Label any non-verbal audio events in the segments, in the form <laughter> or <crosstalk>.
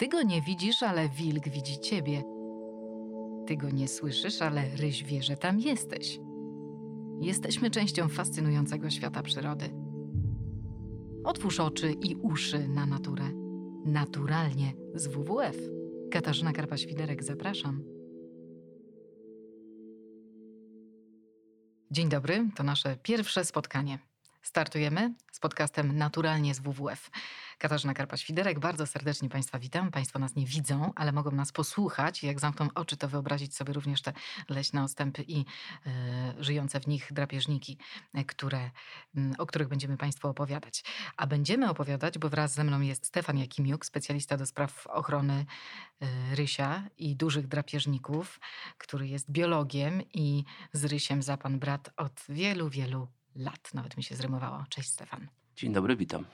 Ty go nie widzisz, ale wilk widzi ciebie. Ty go nie słyszysz, ale ryś wie, że tam jesteś. Jesteśmy częścią fascynującego świata przyrody. Otwórz oczy i uszy na naturę. Naturalnie z WWF. Katarzyna Karpa-Świderek, zapraszam. Dzień dobry, to nasze pierwsze spotkanie. Startujemy z podcastem Naturalnie z WWF. Katarzyna Karpa-Świderek, bardzo serdecznie Państwa witam. Państwo nas nie widzą, ale mogą nas posłuchać. Jak zamkną oczy, to wyobrazić sobie również te leśne ostępy i e, żyjące w nich drapieżniki, e, które, o których będziemy Państwu opowiadać. A będziemy opowiadać, bo wraz ze mną jest Stefan Jakimiuk, specjalista do spraw ochrony e, rysia i dużych drapieżników, który jest biologiem i z rysiem za pan brat od wielu, wielu lat. Nawet mi się zrymowało. Cześć Stefan. Dzień dobry, witam.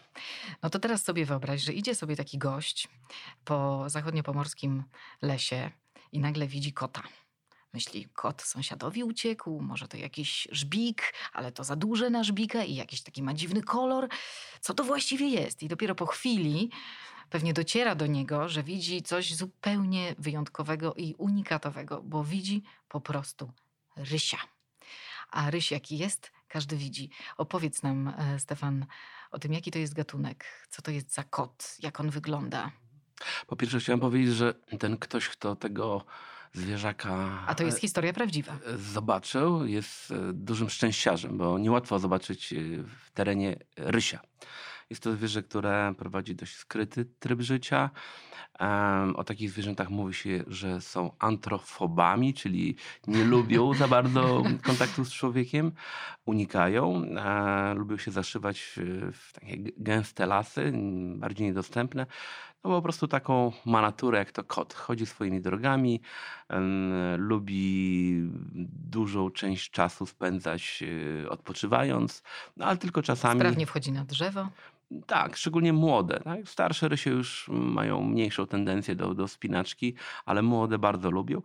No to teraz sobie wyobraź, że idzie sobie taki gość po zachodniopomorskim lesie i nagle widzi kota. Myśli, kot sąsiadowi uciekł, może to jakiś żbik, ale to za duże na żbika i jakiś taki ma dziwny kolor. Co to właściwie jest? I dopiero po chwili pewnie dociera do niego, że widzi coś zupełnie wyjątkowego i unikatowego, bo widzi po prostu rysia. A ryś jaki jest, każdy widzi. Opowiedz nam, e, Stefan, o tym, jaki to jest gatunek, co to jest za kot, jak on wygląda. Po pierwsze chciałem powiedzieć, że ten ktoś, kto tego zwierzaka A to jest historia prawdziwa. e, zobaczył, jest e, dużym szczęściarzem, bo niełatwo zobaczyć e, w terenie rysia. Jest to zwierzę, które prowadzi dość skryty tryb życia. O takich zwierzętach mówi się, że są antrofobami, czyli nie <laughs> lubią za bardzo kontaktu z człowiekiem, unikają, e, lubią się zaszywać w, takie gęste lasy, bardziej niedostępne. No po prostu taką ma naturę jak to kot. Chodzi swoimi drogami, lubi dużą część czasu spędzać e, odpoczywając, no ale tylko czasami. Sprawnie wchodzi na drzewo. Tak, szczególnie młode. Tak? Starsze rysie już mają mniejszą tendencję do, do spinaczki, ale młode bardzo lubią.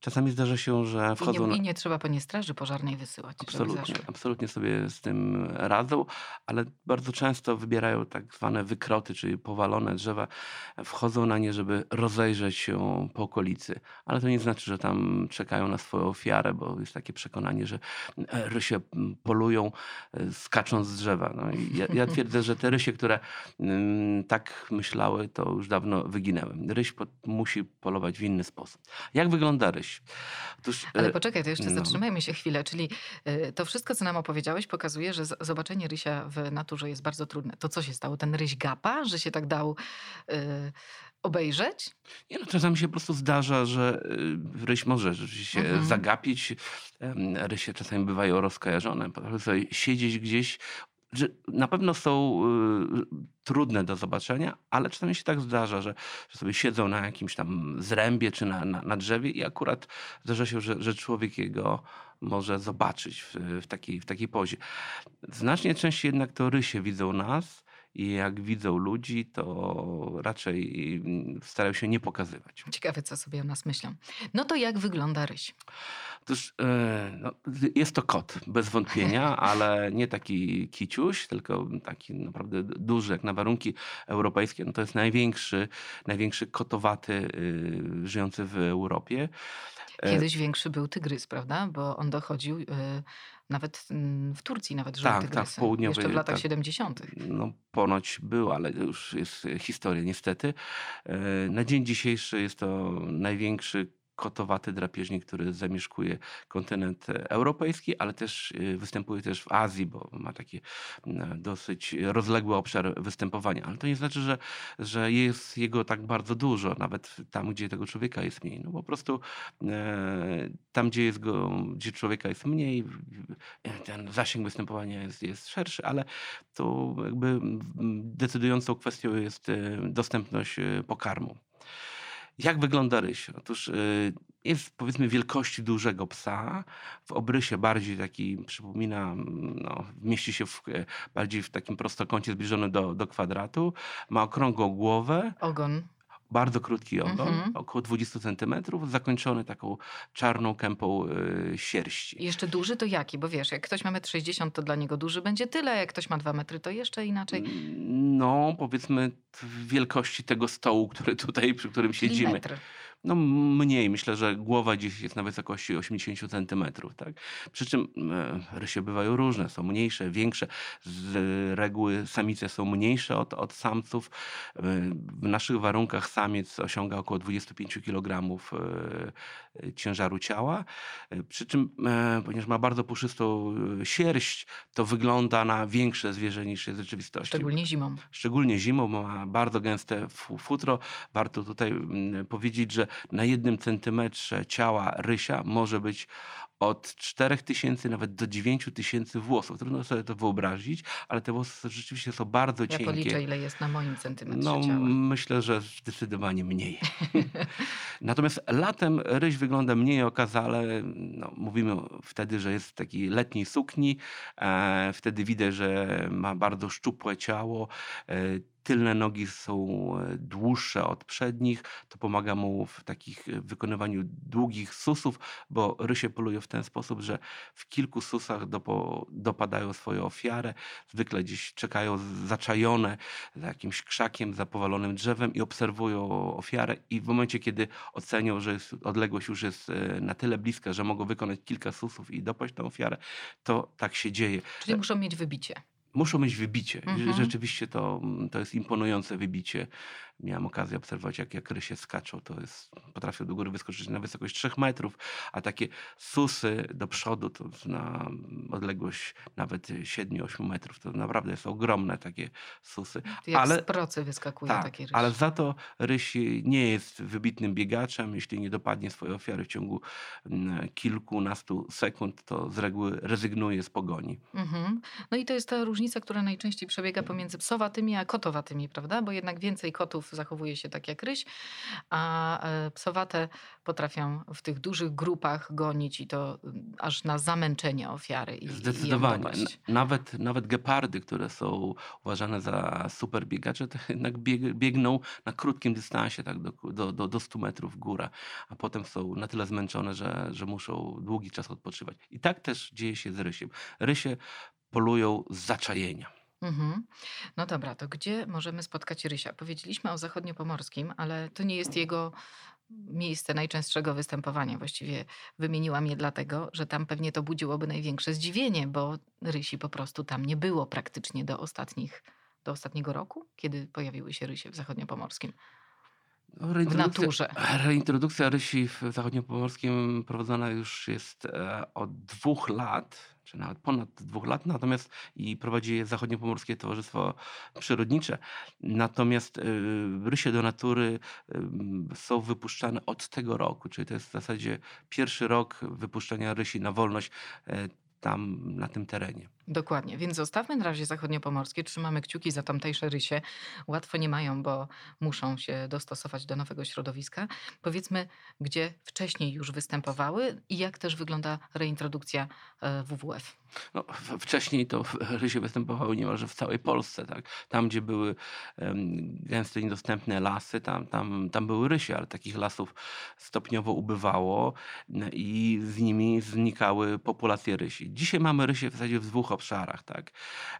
Czasami zdarza się, że I wchodzą. nie, na- I nie trzeba po nie straży pożarnej wysyłać. Absolutnie, absolutnie sobie z tym radzą, ale bardzo często wybierają tak zwane wykroty, czyli powalone drzewa, wchodzą na nie, żeby rozejrzeć się po okolicy. Ale to nie znaczy, że tam czekają na swoją ofiarę, bo jest takie przekonanie, że e, rysie polują e, skacząc z drzewa. No i ja, ja twierdzę, że te rysie, które mm, tak myślały, to już dawno wyginęły. Ryś po, musi polować w inny sposób. Jak wygląda ryś? Otóż, Ale e, poczekaj, to jeszcze no. zatrzymajmy się chwilę. Czyli y, to wszystko, co nam opowiedziałeś, pokazuje, że zobaczenie rysia w naturze jest bardzo trudne. To co się stało? Ten ryś gapa, że się tak dał y, obejrzeć? Nie no, czasami się po prostu zdarza, że ryś może rzeczywiście Mhm. zagapić. Rysie czasami bywają rozkojarzone, potrafią sobie siedzieć gdzieś. Na pewno są y, trudne do zobaczenia, ale czasami się tak zdarza, że, że sobie siedzą na jakimś tam zrębie czy na, na, na drzewie i akurat zdarza się, że, że człowiek jego może zobaczyć w, w, takiej, w takiej pozie. Znacznie częściej jednak to rysie widzą nas i jak widzą ludzi, to raczej mm, starają się nie pokazywać. Ciekawe, co sobie o nas myślą. No to jak wygląda ryś? Otóż e, no, jest to kot, bez wątpienia, <laughs> ale nie taki kiciuś, tylko taki naprawdę duży, jak na warunki europejskie. No to jest największy, największy kotowaty y, żyjący w Europie. E, Kiedyś większy był tygrys, prawda? Bo on dochodził y, nawet mm, w Turcji, nawet żyły Tak, tak, tygrysy. południowej, Jeszcze w latach tak. 70. No, ponoć był, ale już jest historia niestety. E, Na dzień dzisiejszy jest to największy kotowaty drapieżnik, który zamieszkuje kontynent europejski, ale też e, występuje też w Azji, bo ma taki dosyć rozległy obszar występowania. Ale to nie znaczy, że, że jest jego tak bardzo dużo, nawet tam, gdzie tego człowieka jest mniej. No po prostu e, tam, gdzie, jest go, gdzie człowieka jest mniej, ten zasięg występowania jest, jest szerszy, ale to jakby decydującą kwestią jest e, dostępność e, pokarmu. Jak wygląda ryś? Otóż y, jest powiedzmy wielkości dużego psa, w obrysie bardziej taki przypomina, mm, no, mieści się w, e, bardziej w takim prostokącie zbliżony do, do kwadratu, ma okrągłą głowę, Ogon. Bardzo krótki ogon, Mhm. około 20 centymetrów, zakończony taką czarną kępą y, sierści. Jeszcze duży to jaki? Bo wiesz, jak ktoś ma 1,60 m, to dla niego duży będzie tyle, jak ktoś ma 2 metry, to jeszcze inaczej. No, powiedzmy wielkości tego stołu, który tutaj, przy którym siedzimy. metr. No mniej, myślę, że głowa dziś jest na wysokości 80 centymetrów, tak? Przy czym e, rysie bywają różne, są mniejsze, większe. Z reguły samice są mniejsze od, od samców. E, W naszych warunkach samiec osiąga około 25 kg e, ciężaru ciała. Przy czym, ponieważ ma bardzo puszystą sierść, to wygląda na większe zwierzę niż jest w rzeczywistości. Szczególnie zimą. Szczególnie zimą, bo ma bardzo gęste fu- futro. Warto tutaj mm, powiedzieć, że na jednym centymetrze ciała rysia może być od 4000 nawet do 9000 włosów. Trudno sobie to wyobrazić, ale te włosy rzeczywiście są bardzo Ja cienkie. policzę, ile jest na moim centymetrze No, ciała. myślę, że zdecydowanie mniej. <laughs> <laughs> Natomiast latem ryś wygląda mniej okazale. No, mówimy wtedy, że jest w takiej letniej sukni. E, wtedy widać, że ma bardzo szczupłe ciało. E, tylne nogi są e, dłuższe od przednich. To pomaga mu w takich e, wykonywaniu długich susów, bo rysie polują w ten sposób, że w kilku susach dopo, dopadają swoją ofiarę. Zwykle gdzieś czekają zaczajone za jakimś krzakiem, za powalonym drzewem i obserwują ofiarę i w momencie, kiedy ocenią, że jest, odległość już jest e, na tyle bliska, że mogą wykonać kilka susów i dopaść tę ofiarę, to tak się dzieje. Czyli muszą mieć wybicie. Muszą mieć wybicie. Mhm. Rzeczywiście to, to jest imponujące wybicie. Miałem okazję obserwować, jak, jak rysie skaczą. To jest, potrafią do góry wyskoczyć na wysokość 3 metrów, a takie susy do przodu to na odległość nawet 7-8 metrów. To naprawdę są ogromne takie susy. To jak Ale- z procy wyskakuje Tak, taki ale za to ryś nie jest wybitnym biegaczem. Jeśli nie dopadnie swojej ofiary w ciągu kilkunastu sekund, to z reguły rezygnuje z pogoni. Mhm. No i to jest ta różnica, która najczęściej przebiega pomiędzy psowatymi a kotowatymi, prawda? Bo jednak więcej kotów zachowuje się tak jak ryś, a e, psowate potrafią w tych dużych grupach gonić i to mm, aż na zamęczenie ofiary. I, i Zdecydowanie. N- Nawet, nawet gepardy, które są uważane za super biegacze, to jednak bieg, biegną na krótkim dystansie, tak do, do, do, do 100 metrów w górę, a potem są na tyle zmęczone, że, że muszą długi czas odpoczywać. I tak też dzieje się z rysiem. Rysie polują z zaczajenia. Mhm. No dobra, to gdzie możemy spotkać rysia? Powiedzieliśmy o zachodniopomorskim, ale to nie jest jego miejsce najczęstszego występowania. Właściwie wymieniłam je dlatego, że tam pewnie to budziłoby największe zdziwienie, bo rysi po prostu tam nie było praktycznie do ostatnich, do ostatniego roku, kiedy pojawiły się rysie w zachodniopomorskim. No, W reintrodukcja- naturze. <laughs> Reintrodukcja rysi w zachodniopomorskim prowadzona już jest e, od dwóch lat, czy nawet ponad dwóch lat, natomiast i prowadzi je Zachodniopomorskie Towarzystwo Przyrodnicze. Natomiast e, rysie do natury e, są wypuszczane od tego roku, czyli to jest w zasadzie pierwszy rok wypuszczenia rysi na wolność e, tam, na tym terenie. Dokładnie, więc zostawmy na razie zachodniopomorskie, trzymamy kciuki za tamtejsze rysie. Łatwo nie mają, bo muszą się dostosować do nowego środowiska. Powiedzmy, gdzie wcześniej już występowały i jak też wygląda reintrodukcja e, WWF. No, wcześniej to rysie występowały niemalże w całej Polsce. Tak? Tam, gdzie były gęste, niedostępne lasy, tam, tam, tam były rysie, ale takich lasów stopniowo ubywało n- i z nimi znikały populacje rysi. Dzisiaj mamy rysie w zasadzie w dwóch. Tak?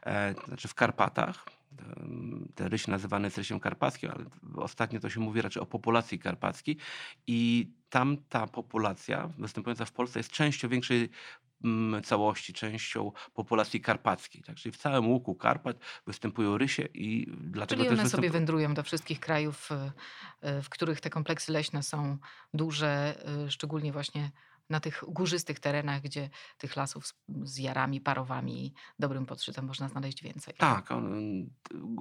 E, znaczy w Karpatach. Te ryś nazywane jest rysiem karpackim, ale ostatnio to się mówi raczej o populacji karpackiej i tam ta populacja występująca w Polsce jest częścią większej mm, całości, częścią populacji karpackiej. Tak? Czyli w całym łuku Karpat występują rysie i dlatego Czyli też one sobie występu- wędrują do wszystkich krajów, e, e, w których te kompleksy leśne są duże, szczególnie właśnie na tych górzystych terenach, gdzie tych lasów z, z jarami, parowami i dobrym podszytem można znaleźć więcej. Tak,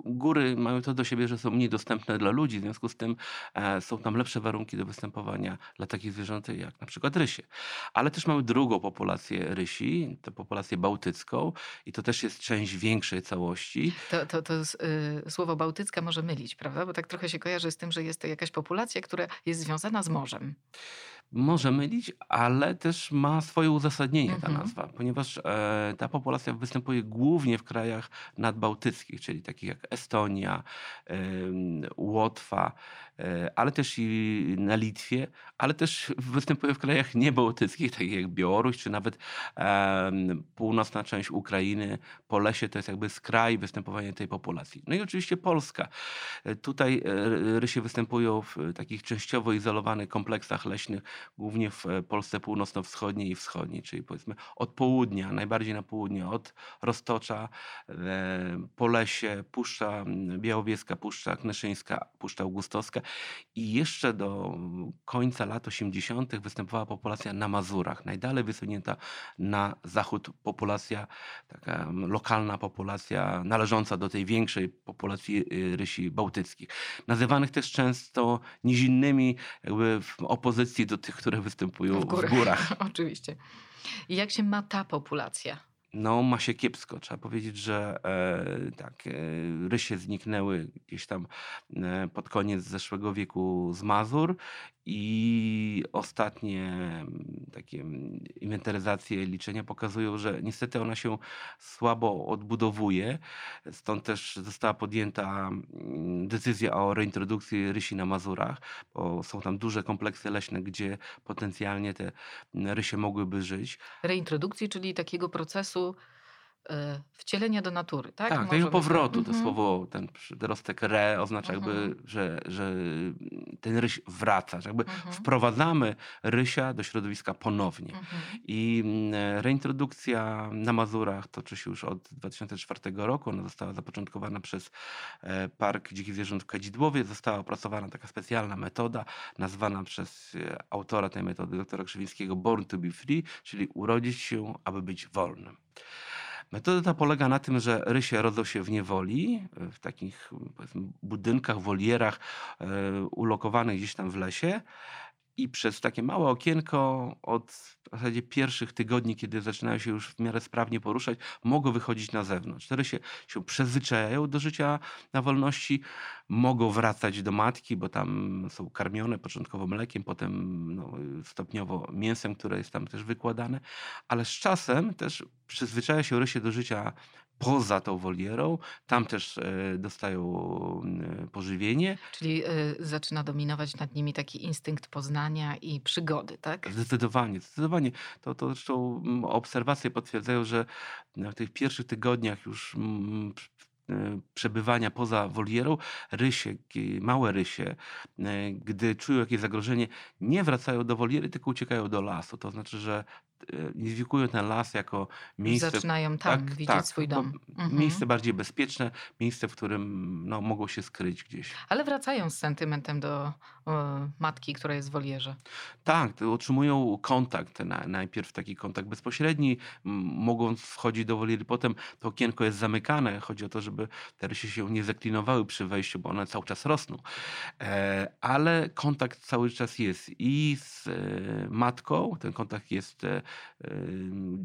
góry mają to do siebie, że są mniej dostępne dla ludzi, w związku z tym e, są tam lepsze warunki do występowania dla takich zwierząt jak na przykład rysie. Ale też mamy drugą populację rysi, tę populację bałtycką i to też jest część większej całości. To, to, to y, słowo bałtycka może mylić, prawda? Bo tak trochę się kojarzy z tym, że jest to jakaś populacja, która jest związana z morzem. Może mylić, ale też ma swoje uzasadnienie ta Mhm. nazwa, ponieważ e, ta populacja występuje głównie w krajach nadbałtyckich, czyli takich jak Estonia, em, Łotwa, e, ale też i na Litwie, ale też <laughs> występuje w krajach niebałtyckich, takich jak Białoruś, czy nawet północna część Ukrainy. Polesie to jest jakby skraj występowania tej populacji. No i oczywiście Polska. E, Tutaj e, rysie występują w takich częściowo izolowanych kompleksach leśnych, głównie w e, Polsce północno-wschodniej i wschodniej, czyli powiedzmy od południa, najbardziej na południe, od Roztocza, e, Polesie, Puszcza Białowieska, Puszcza Knyszyńska, Puszcza Augustowska i jeszcze do końca lat 80. występowała populacja na Mazurach, najdalej wysunięta na zachód populacja, taka lokalna populacja należąca do tej większej populacji y, rysi bałtyckich. Nazywanych też często nizinnymi, jakby w opozycji do tych, które występują W górach. w górach. <laughs> Oczywiście. I jak się ma ta populacja? No, ma się kiepsko. Trzeba powiedzieć, że e, tak, e, rysie zniknęły gdzieś tam e, pod koniec zeszłego wieku z Mazur i ostatnie mm, takie mm, inwentaryzacje, liczenia pokazują, że niestety ona się słabo odbudowuje. Stąd też została podjęta mm, decyzja o reintrodukcji rysi na Mazurach, bo są tam duże kompleksy leśne, gdzie potencjalnie te rysie mogłyby żyć. Reintrodukcji, czyli takiego procesu e, wcielenia do natury, tak? Tak, tego by- powrotu. To Mhm. słowo, ten przyrostek re oznacza jakby, Mhm. że, że ten ryś wraca, że jakby Mhm. wprowadzamy rysia do środowiska ponownie. I mm, reintrodukcja na Mazurach toczy się już od 2004 roku. Ona została zapoczątkowana przez e, Park Dzikich Zwierząt w Kadzidłowie. Została opracowana taka specjalna metoda, nazwana przez e, autora tej metody, doktora Krzywińskiego, Born to be Free, czyli urodzić się, aby być wolnym. Metoda ta polega na tym, że rysie rodzą się w niewoli, w takich budynkach, wolierach e, ulokowanych gdzieś tam w lesie i przez takie małe okienko od w zasadzie pierwszych tygodni, kiedy zaczynają się już w miarę sprawnie poruszać, mogą wychodzić na zewnątrz. Te rysie się przyzwyczajają do życia na wolności, mogą wracać do matki, bo tam są karmione początkowo mlekiem, potem no, stopniowo mięsem, które jest tam też wykładane, ale z czasem też przyzwyczaja się rysie do życia poza tą wolierą. Tam też e, dostają e, pożywienie. Czyli e, zaczyna dominować nad nimi taki instynkt poznania i przygody, tak? Zdecydowanie, zdecydowanie. To, to zresztą mm, obserwacje potwierdzają, że w tych pierwszych tygodniach już mm, e, przebywania poza wolierą, rysie, małe rysie, gdy czują jakieś zagrożenie, nie wracają do woliery, tylko uciekają do lasu. To znaczy, że identyfikują ten las jako miejsce, Zaczynają tam tak, widzieć tak, swój dom. Mhm. miejsce bardziej bezpieczne, miejsce, w którym no, mogą się skryć gdzieś. Ale wracają z sentymentem do matki, która jest w wolierze. Tak, otrzymują kontakt, na, najpierw taki kontakt bezpośredni, mogą wchodzić do woliery, potem to okienko jest zamykane. Chodzi o to, żeby te rysie się nie zaklinowały przy wejściu, bo one cały czas rosną. E, ale kontakt cały czas jest i z e, matką, ten kontakt jest e,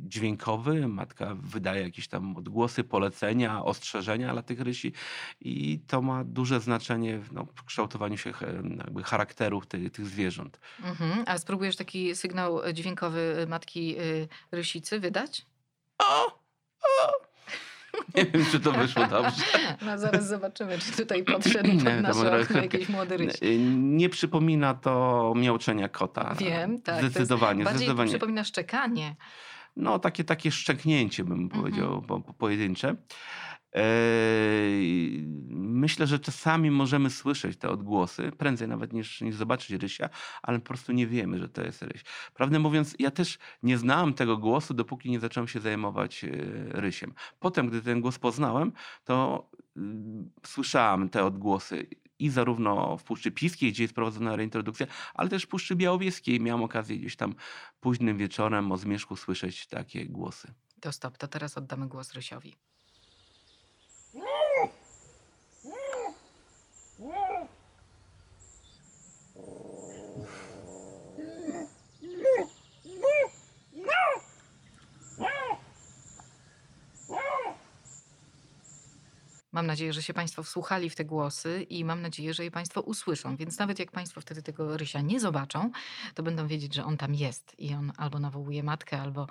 dźwiękowy, matka wydaje jakieś tam odgłosy, polecenia, ostrzeżenia dla tych rysi i to ma duże znaczenie w, no, w kształtowaniu się e, jakby charakterów tych, tych zwierząt. Mhm. A spróbujesz taki sygnał dźwiękowy matki y, rysicy wydać? O! Nie wiem, czy to wyszło dobrze. No zaraz zobaczymy, czy tutaj podszedł pod nasze okno jakiś młody ryś. Nie przypomina to miauczenia kota. Wiem, tak. Zdecydowanie, Bardziej zdecydowanie. przypomina szczekanie. No, takie, takie szczęknięcie, bym Mhm. powiedział, po, po, pojedyncze. Myślę, że czasami możemy słyszeć te odgłosy, prędzej nawet niż, niż zobaczyć rysia, ale po prostu nie wiemy, że to jest ryś. Prawdę mówiąc, ja też nie znałem tego głosu, dopóki nie zacząłem się zajmować e, rysiem. Potem, gdy ten głos poznałem, to mm, słyszałem te odgłosy i zarówno w Puszczy Piskiej, gdzie jest prowadzona reintrodukcja, ale też w Puszczy Białowieskiej. Miałem okazję gdzieś tam późnym wieczorem o zmierzchu słyszeć takie głosy. To stop, to teraz oddamy głos rysiowi. Mam nadzieję, że się Państwo wsłuchali w te głosy i mam nadzieję, że je Państwo usłyszą. Więc nawet jak Państwo wtedy tego rysia nie zobaczą, to będą wiedzieć, że on tam jest i on albo nawołuje matkę, albo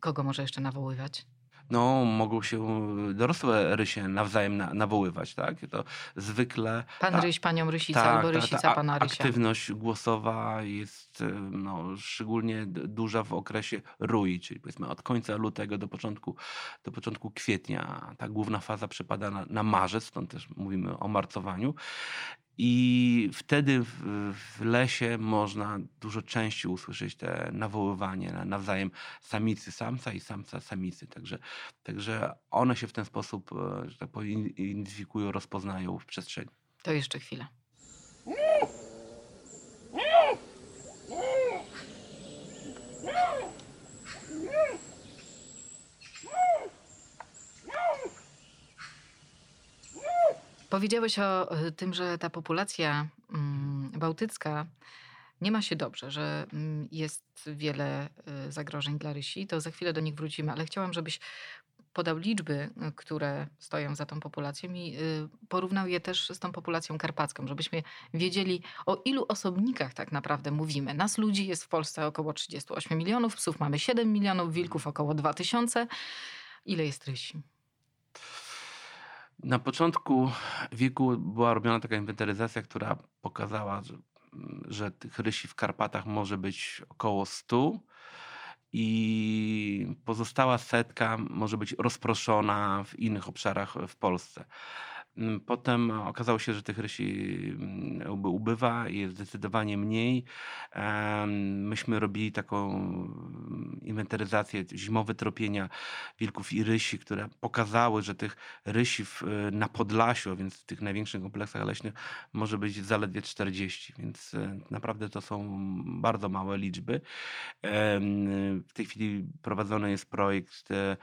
kogo może jeszcze nawoływać. No, mogą się dorosłe rysie nawzajem na, nawoływać, tak? To zwykle Pan ta, ryś, panią rysica tak, albo ta, rysica ta a- pana rysia. aktywność głosowa jest e, no, szczególnie duża w okresie rui, czyli powiedzmy od końca lutego do początku, do początku kwietnia. Ta główna faza przypada na, na marzec, stąd też mówimy o marcowaniu. I wtedy w, lesie można dużo częściej usłyszeć te nawoływanie na, nawzajem samicy samca i samca samicy. Także, także one się w ten sposób, e, że tak powiem, identyfikują, rozpoznają w przestrzeni. To jeszcze chwilę. Powiedziałeś o y, tym, że ta populacja mm, bałtycka nie ma się dobrze, że mm, jest wiele y, zagrożeń dla rysi. To za chwilę do nich wrócimy, ale chciałam, żebyś podał liczby, y, które stoją za tą populacją i porównał je też z tą populacją karpacką, żebyśmy wiedzieli, o ilu osobnikach tak naprawdę mówimy. Nas ludzi jest w Polsce około 38 milionów, psów mamy 7 milionów, wilków około 2000. Ile jest rysi? Na początku wieku była robiona taka inwentaryzacja, która pokazała, że, że tych rysi w Karpatach może być około 100 i pozostała setka może być rozproszona w innych obszarach w Polsce. Mm, Potem okazało się, że tych rysi mm, uby- ubywa i jest zdecydowanie mniej. Myśmy robili taką mm, inwentaryzację, zimowe tropienia wilków i rysi, które pokazały, że tych rysi w, na Podlasiu, a więc w tych największych kompleksach leśnych, może być zaledwie 40, więc e, naprawdę to są bardzo małe liczby. W tej chwili prowadzony jest projekt e,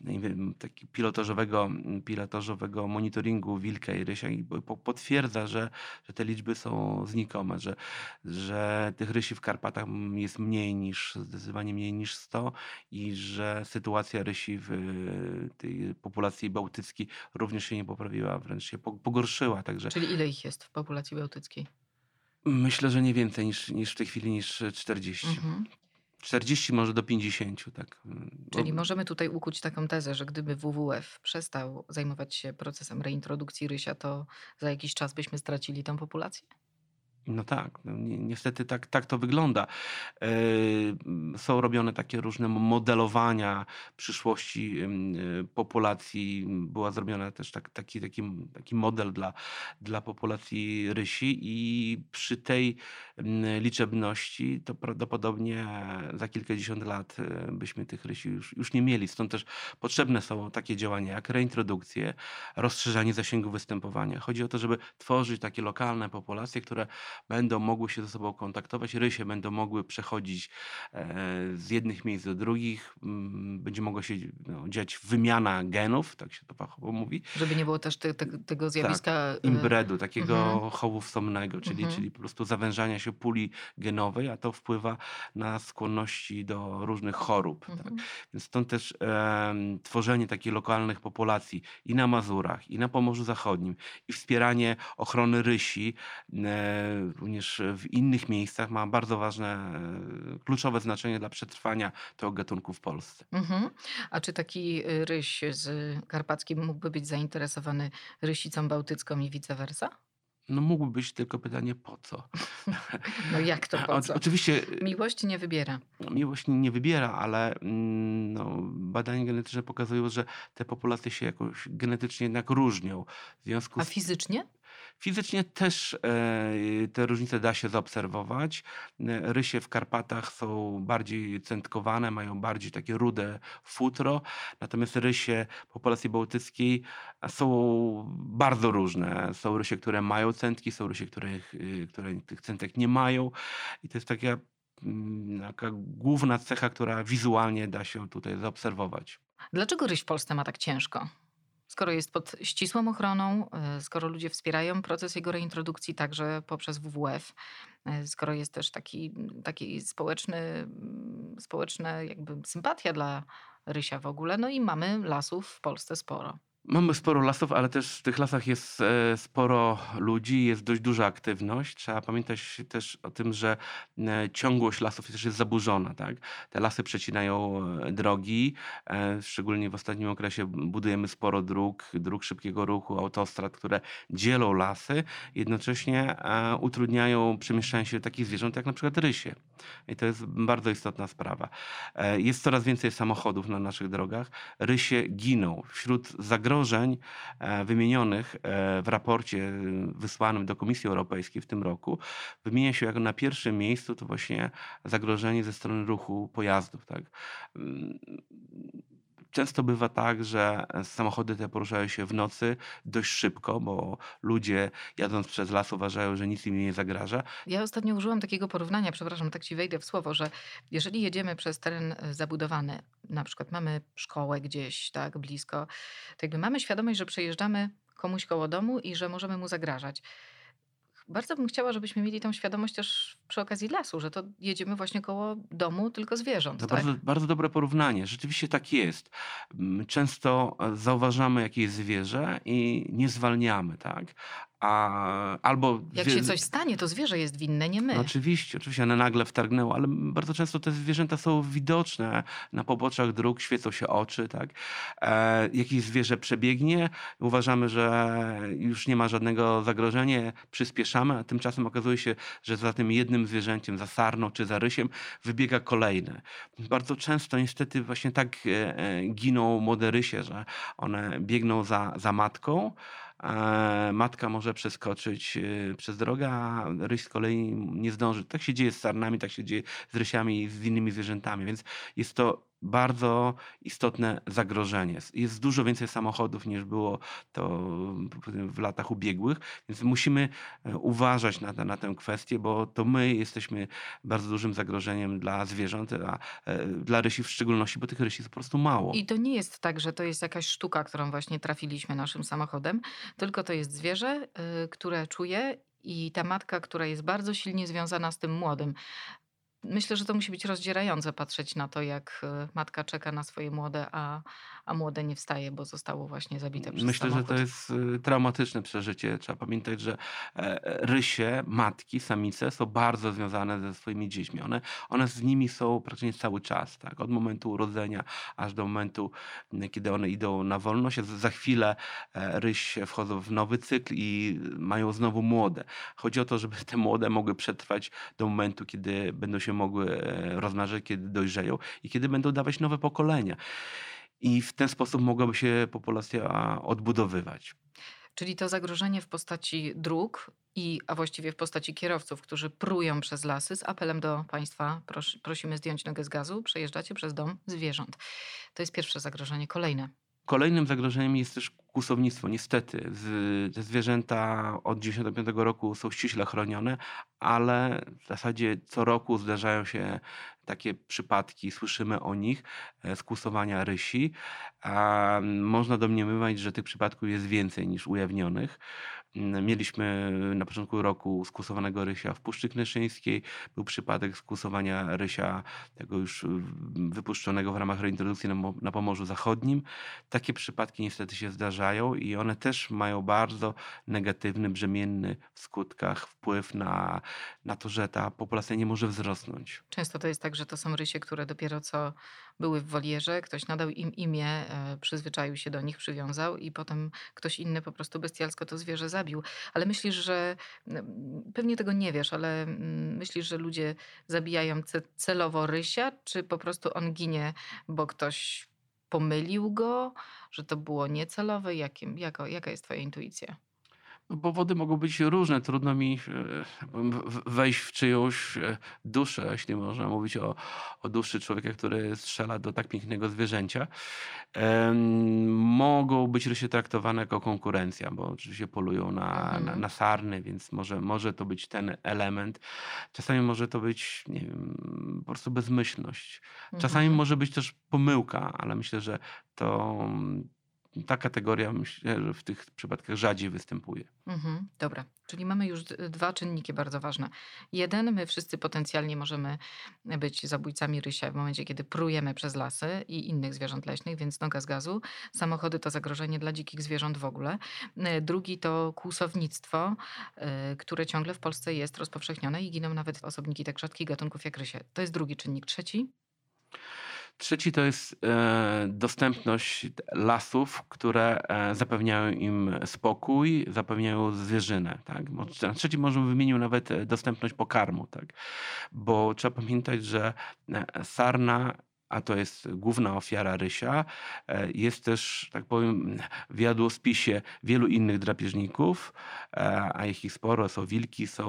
wiem, taki pilotażowego, pilotażowego monitoringu wilka i rysia i po- potwierdza, że, że te liczby są znikome, że, że tych rysi w Karpatach jest mniej niż, zdecydowanie mniej niż 100 i że sytuacja rysi w tej populacji bałtyckiej również się nie poprawiła, wręcz się po- pogorszyła. Także Czyli ile ich jest w populacji bałtyckiej? myślę, że nie więcej niż, niż w tej chwili niż 40. Mhm. 40 może do 50, tak. Czyli możemy tutaj ukuć taką tezę, że gdyby WWF przestał zajmować się procesem reintrodukcji rysia, to za jakiś czas byśmy stracili tę populację? No tak, no ni niestety tak tak to wygląda. Yy, są robione takie różne modelowania przyszłości, y, populacji. Była zrobiona też tak taki taki taki model dla dla populacji rysi i przy tej, liczebności to prawdopodobnie za kilkadziesiąt lat, y, byśmy tych rysi już już nie mieli. Stąd też potrzebne są takie działania jak reintrodukcje, rozszerzanie zasięgu występowania. Chodzi o to, żeby tworzyć takie lokalne populacje, które będą mogły się ze sobą kontaktować. Rysie będą mogły przechodzić e, z jednych miejsc do drugich. Mm, Będzie mogła się no, dziać wymiana genów, tak się to fachowo mówi. Żeby nie było też te, te, tego zjawiska. y, Inbredu, takiego mhm. chowu wsomnego, czyli, Mhm. czyli po prostu zawężania się puli genowej, a to wpływa na skłonności do różnych chorób. Tak? Mhm. Więc stąd też em, tworzenie takich lokalnych populacji i na Mazurach, i na Pomorzu Zachodnim, i wspieranie ochrony rysi e, również w innych miejscach ma bardzo ważne, e, kluczowe znaczenie dla przetrwania tego gatunku w Polsce. Mhm. A czy taki y, ryś z karpackim mógłby być zainteresowany rysicą bałtycką i vice versa? No mógłby być tylko pytanie po co. No jak to <laughs> po co? Oczywiście Miłość nie wybiera. miłość nie wybiera, ale mm, no, badania genetyczne pokazują, że te populacje się jakoś genetycznie jednak różnią. W związku A z fizycznie? Fizycznie też e, te różnice da się zaobserwować. E, Rysie w Karpatach są bardziej centkowane, mają bardziej takie rude futro, natomiast rysie populacji bałtyckiej są bardzo różne. Są rysie, które mają centki, są rysie, których, które tych centek nie mają i to jest taka, mm, taka główna cecha, która wizualnie da się tutaj zaobserwować. Dlaczego ryś w Polsce ma tak ciężko? Skoro jest pod ścisłą ochroną, y, skoro ludzie wspierają proces jego reintrodukcji także poprzez WWF, y, skoro jest też taki, taki społeczny, społeczna jakby sympatia dla rysia w ogóle, no i mamy lasów w Polsce sporo. Mamy sporo lasów, ale też w tych lasach jest e, sporo ludzi, jest dość duża aktywność. Trzeba pamiętać też o tym, że e, ciągłość lasów też jest zaburzona. Tak? Te lasy przecinają e, drogi, szczególnie w ostatnim okresie budujemy sporo dróg, dróg szybkiego ruchu, autostrad, które dzielą lasy, jednocześnie utrudniają przemieszczanie się takich zwierząt jak na przykład rysie. I to jest bardzo istotna sprawa. Jest coraz więcej samochodów na naszych drogach. Rysie giną wśród zagrożeń zagrożeń e, wymienionych e, w raporcie wysłanym do Komisji Europejskiej w tym roku wymienia się jako na pierwszym miejscu to właśnie zagrożenie ze strony ruchu pojazdów. Tak? Często bywa tak, że samochody te poruszają się w nocy dość szybko, bo ludzie jadąc przez las uważają, że nic im nie zagraża. Ja ostatnio użyłam takiego porównania, przepraszam, tak ci wejdę w słowo, że jeżeli jedziemy przez teren e, zabudowany, na przykład mamy szkołę gdzieś tak blisko, to jakby mamy świadomość, że przejeżdżamy komuś koło domu i że możemy mu zagrażać bardzo bym chciała, żebyśmy mieli tą świadomość też przy okazji lasu, że to jedziemy właśnie koło domu tylko zwierząt. To tak? bardzo, bardzo dobre porównanie. Rzeczywiście tak jest. Często zauważamy jakieś zwierzę i nie zwalniamy, tak? A, albo Jak się coś stanie, to zwierzę jest winne, nie my. No oczywiście, oczywiście, one nagle wtargnęło, ale bardzo często te zwierzęta są widoczne na poboczach dróg, świecą się oczy, tak? E, jakieś zwierzę przebiegnie, uważamy, że już nie ma żadnego zagrożenia, przyspieszamy, a tymczasem okazuje się, że za tym jednym zwierzęciem, za sarną czy za rysiem, wybiega kolejne. Bardzo często niestety właśnie tak e, e giną młode rysie, że one biegną za, za matką, matka może przeskoczyć y, przez drogę, a ryś z kolei nie zdąży. Tak się dzieje z sarnami, tak się dzieje z rysiami z innymi zwierzętami, więc jest to bardzo istotne zagrożenie. Jest dużo więcej samochodów niż było to w latach ubiegłych, więc musimy e, uważać na, na tę kwestię, bo to my jesteśmy bardzo dużym zagrożeniem dla zwierząt, a e, dla rysi w szczególności, bo tych rysi jest po prostu mało. I to nie jest tak, że to jest jakaś sztuka, którą właśnie trafiliśmy naszym samochodem, tylko to jest zwierzę, y, które czuje i ta matka, która jest bardzo silnie związana z tym młodym. Myślę, że to musi być rozdzierające patrzeć na to, jak e, matka czeka na swoje młode, a, a młode nie wstaje, bo zostało właśnie zabite przez Myślę, samochód. że to jest e, traumatyczne przeżycie. Trzeba pamiętać, że e, rysie, matki, samice są bardzo związane ze swoimi dziećmi. One, one z nimi są praktycznie cały czas, tak? od momentu urodzenia aż do momentu, kiedy one idą na wolność. Za chwilę rysie wchodzą w nowy cykl i mają znowu młode. Chodzi o to, żeby te młode mogły przetrwać do momentu, kiedy będą się się mogły e, rozmnażać, kiedy dojrzeją i kiedy będą dawać nowe pokolenia. I w ten sposób mogłaby się populacja odbudowywać. Czyli to zagrożenie w postaci dróg, i, a właściwie w postaci kierowców, którzy prują przez lasy, z apelem do Państwa pros prosimy zdjąć nogę z gazu, przejeżdżacie przez dom zwierząt. To jest pierwsze zagrożenie. Kolejne. Kolejnym zagrożeniem jest też kłusownictwo. Niestety, te zwierzęta od 1995 roku są ściśle chronione, ale w zasadzie co roku zdarzają się takie przypadki, słyszymy o nich, e, skłusowania rysi. A można domniemywać, że tych przypadków jest więcej niż ujawnionych. Mm, mieliśmy na początku roku skłusowanego rysia w Puszczy Knyszyńskiej. Był przypadek skłusowania rysia, tego już wypuszczonego w ramach reintrodukcji na Pomorzu Zachodnim. Takie przypadki niestety się zdarzają i one też mają bardzo negatywny, brzemienny w skutkach wpływ na, na to, że ta populacja nie może wzrosnąć. Często to jest tak, że to są rysie, które dopiero co były w wolierze, ktoś nadał im imię, e, przyzwyczaił się do nich, przywiązał i potem ktoś inny po prostu bestialsko to zwierzę zabił. Ale myślisz, że pewnie tego nie wiesz, ale myślisz, że ludzie zabijają celowo rysia, czy po prostu on ginie, bo ktoś pomylił go, że to było niecelowe? Jakim, jako, jaka jest twoja intuicja? No, powody mogą być różne. Trudno mi e, wejść w czyjąś e, duszę, jeśli można mówić o, o duszy człowieka, który strzela do tak pięknego zwierzęcia. Mogą być rysie traktowane jako konkurencja, bo oczywiście polują na, na, mhm. na sarny, więc może, może to być ten element. Czasami może to być nie wiem, po prostu bezmyślność. Czasami mhm. może być też pomyłka, ale myślę, że to ta kategoria myślę, że w tych przypadkach rzadziej występuje. Mhm, dobra, czyli mamy już dwa czynniki bardzo ważne. Jeden, my wszyscy potencjalnie możemy być zabójcami rysia w momencie, kiedy prujemy przez lasy i innych zwierząt leśnych, więc noga z gazu. Samochody to zagrożenie dla dzikich zwierząt w ogóle. E, Drugi to kłusownictwo, e, które ciągle w Polsce jest rozpowszechnione i giną nawet osobniki tak rzadkich gatunków jak rysie. To jest drugi czynnik. Trzeci? Trzeci to jest e, dostępność lasów, które e, zapewniają im spokój, zapewniają zwierzynę. Tak? Trzeci może wymienił nawet e, dostępność pokarmu, tak? bo trzeba pamiętać, że sarna, a to jest główna ofiara rysia, e, jest też, tak powiem, w jadłospisie wielu innych drapieżników, e, a ich ich sporo. Są wilki, są,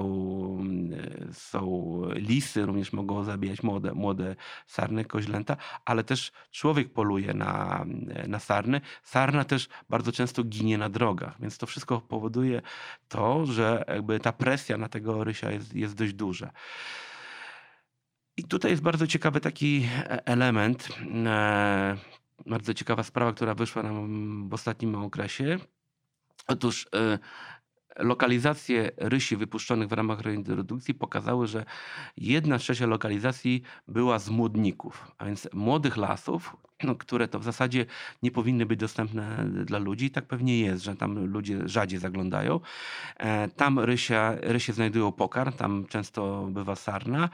mm, są lisy, również mogą zabijać młode, młode sarny, koźlęta, ale też człowiek poluje na, na sarny. Sarna też bardzo często ginie na drogach, więc to wszystko powoduje to, że jakby ta presja na tego rysia jest, jest dość duża. I tutaj jest bardzo ciekawy taki e- element, e, bardzo ciekawa sprawa, która wyszła nam w ostatnim okresie. Otóż e, lokalizacje rysi wypuszczonych w ramach reintrodukcji pokazały, że jedna trzecia lokalizacji była z młodników, a więc młodych lasów, no, które to w zasadzie nie powinny być dostępne dla ludzi. I tak pewnie jest, że tam ludzie rzadziej zaglądają. Tam rysia, rysie znajdują pokarm, tam często bywa sarna.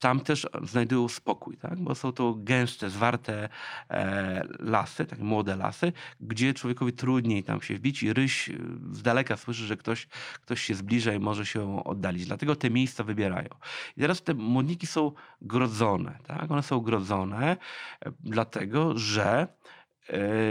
Tam też znajdują spokój, tak? bo są to gęste, zwarte e, lasy, takie młode lasy, gdzie człowiekowi trudniej tam się wbić i ryś y, z daleka słyszy, że ktoś, ktoś się zbliża i może się oddalić. Dlatego te miejsca wybierają. I teraz te młodniki są grodzone. Tak? One są grodzone e, dlatego, że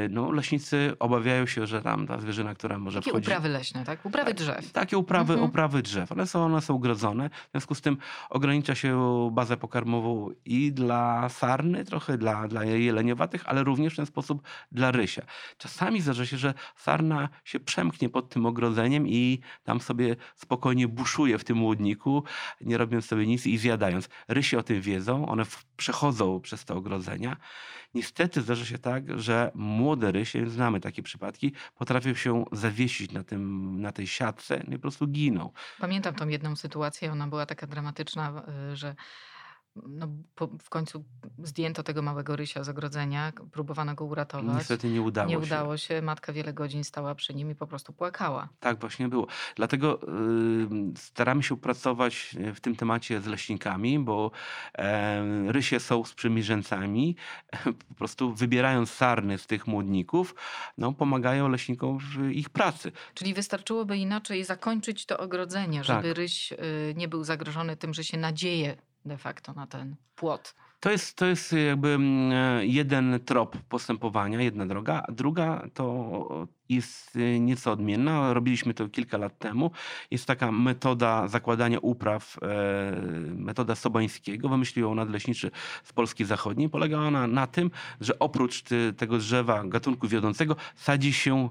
no, leśnicy obawiają się, że tam ta zwierzyna, która może Takie wchodzić... uprawy leśne, tak? Uprawy drzew. Takie uprawy, Mhm. uprawy drzew. One są, one są grodzone. W związku z tym ogranicza się bazę pokarmową i dla sarny, trochę dla, dla jeleniowatych, ale również w ten sposób dla rysia. Czasami zdarza się, że sarna się przemknie pod tym ogrodzeniem i tam sobie spokojnie buszuje w tym łudniku, nie robiąc sobie nic i zjadając. Rysie o tym wiedzą, one przechodzą przez te ogrodzenia. Niestety zdarza się tak, że młode rysie, znamy takie przypadki, potrafią się zawiesić na, tym, na tej siatce no i po prostu giną. Pamiętam tą jedną sytuację, ona była taka dramatyczna, y, że no, po, w końcu zdjęto tego małego rysia z ogrodzenia, próbowano go uratować. Niestety nie udało Nie się. udało się, matka wiele godzin stała przy nim i po prostu płakała. Tak właśnie było. Dlatego y, staramy się pracować w tym temacie z leśnikami, bo e, rysie są sprzymierzeńcami. Po prostu wybierając sarny z tych młodników, no, pomagają leśnikom w ich pracy. Czyli wystarczyłoby inaczej zakończyć to ogrodzenie, żeby Tak. ryś y, nie był zagrożony tym, że się nadzieje de facto na ten płot. To jest, to jest jakby mm, jeden trop postępowania, jedna droga, a druga to jest e, nieco odmienna. Robiliśmy to kilka lat temu. Jest taka metoda zakładania upraw, e, metoda Sobańskiego. Wymyślił ją nadleśniczy z Polski Zachodniej. Polega ona na tym, że oprócz tego drzewa gatunku wiodącego sadzi się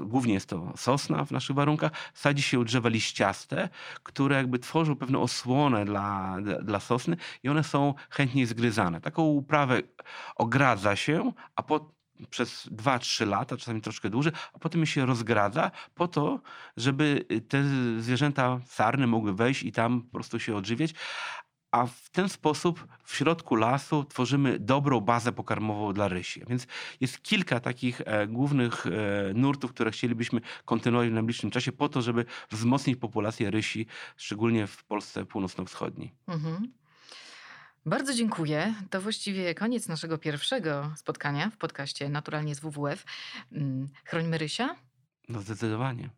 głównie jest to sosna w naszych warunkach, sadzi się drzewa liściaste, które jakby tworzą pewną osłonę dla, dla sosny i one są chętniej zgryzane. Taką uprawę ogradza się, a po, przez 2-3 lata, czasami troszkę dłużej, a potem się rozgradza po to, żeby te zwierzęta sarny mogły wejść i tam po prostu się odżywiać. A w ten sposób w środku lasu tworzymy dobrą bazę pokarmową dla rysi. Więc jest kilka takich e, głównych e, nurtów, które chcielibyśmy kontynuować w najbliższym czasie po to, żeby wzmocnić populację rysi, szczególnie w Polsce północno-wschodniej. Mhm. Bardzo dziękuję. To właściwie koniec naszego pierwszego spotkania w podcaście Naturalnie z WWF. Mm, Chrońmy rysia? No zdecydowanie.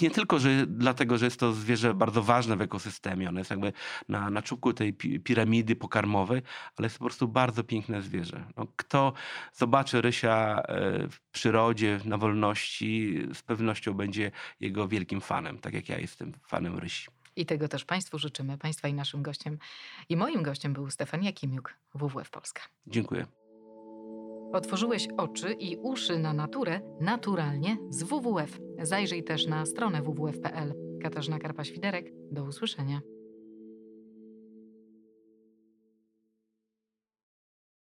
Nie tylko że, dlatego, że jest to zwierzę bardzo ważne w ekosystemie, ono jest jakby na, na czubku tej pi- piramidy pokarmowej, ale jest po prostu bardzo piękne zwierzę. No, kto zobaczy rysia e, w przyrodzie, na wolności, z pewnością będzie jego wielkim fanem, tak jak ja jestem fanem rysi. I tego też Państwu życzymy. Państwa i naszym gościem i moim gościem był Stefan Jakimiuk, WWF Polska. Dziękuję. Otworzyłeś oczy i uszy na naturę naturalnie z WWF. Zajrzyj też na stronę wwf.pl. Katarzyna Karpa-Świderek. Do usłyszenia.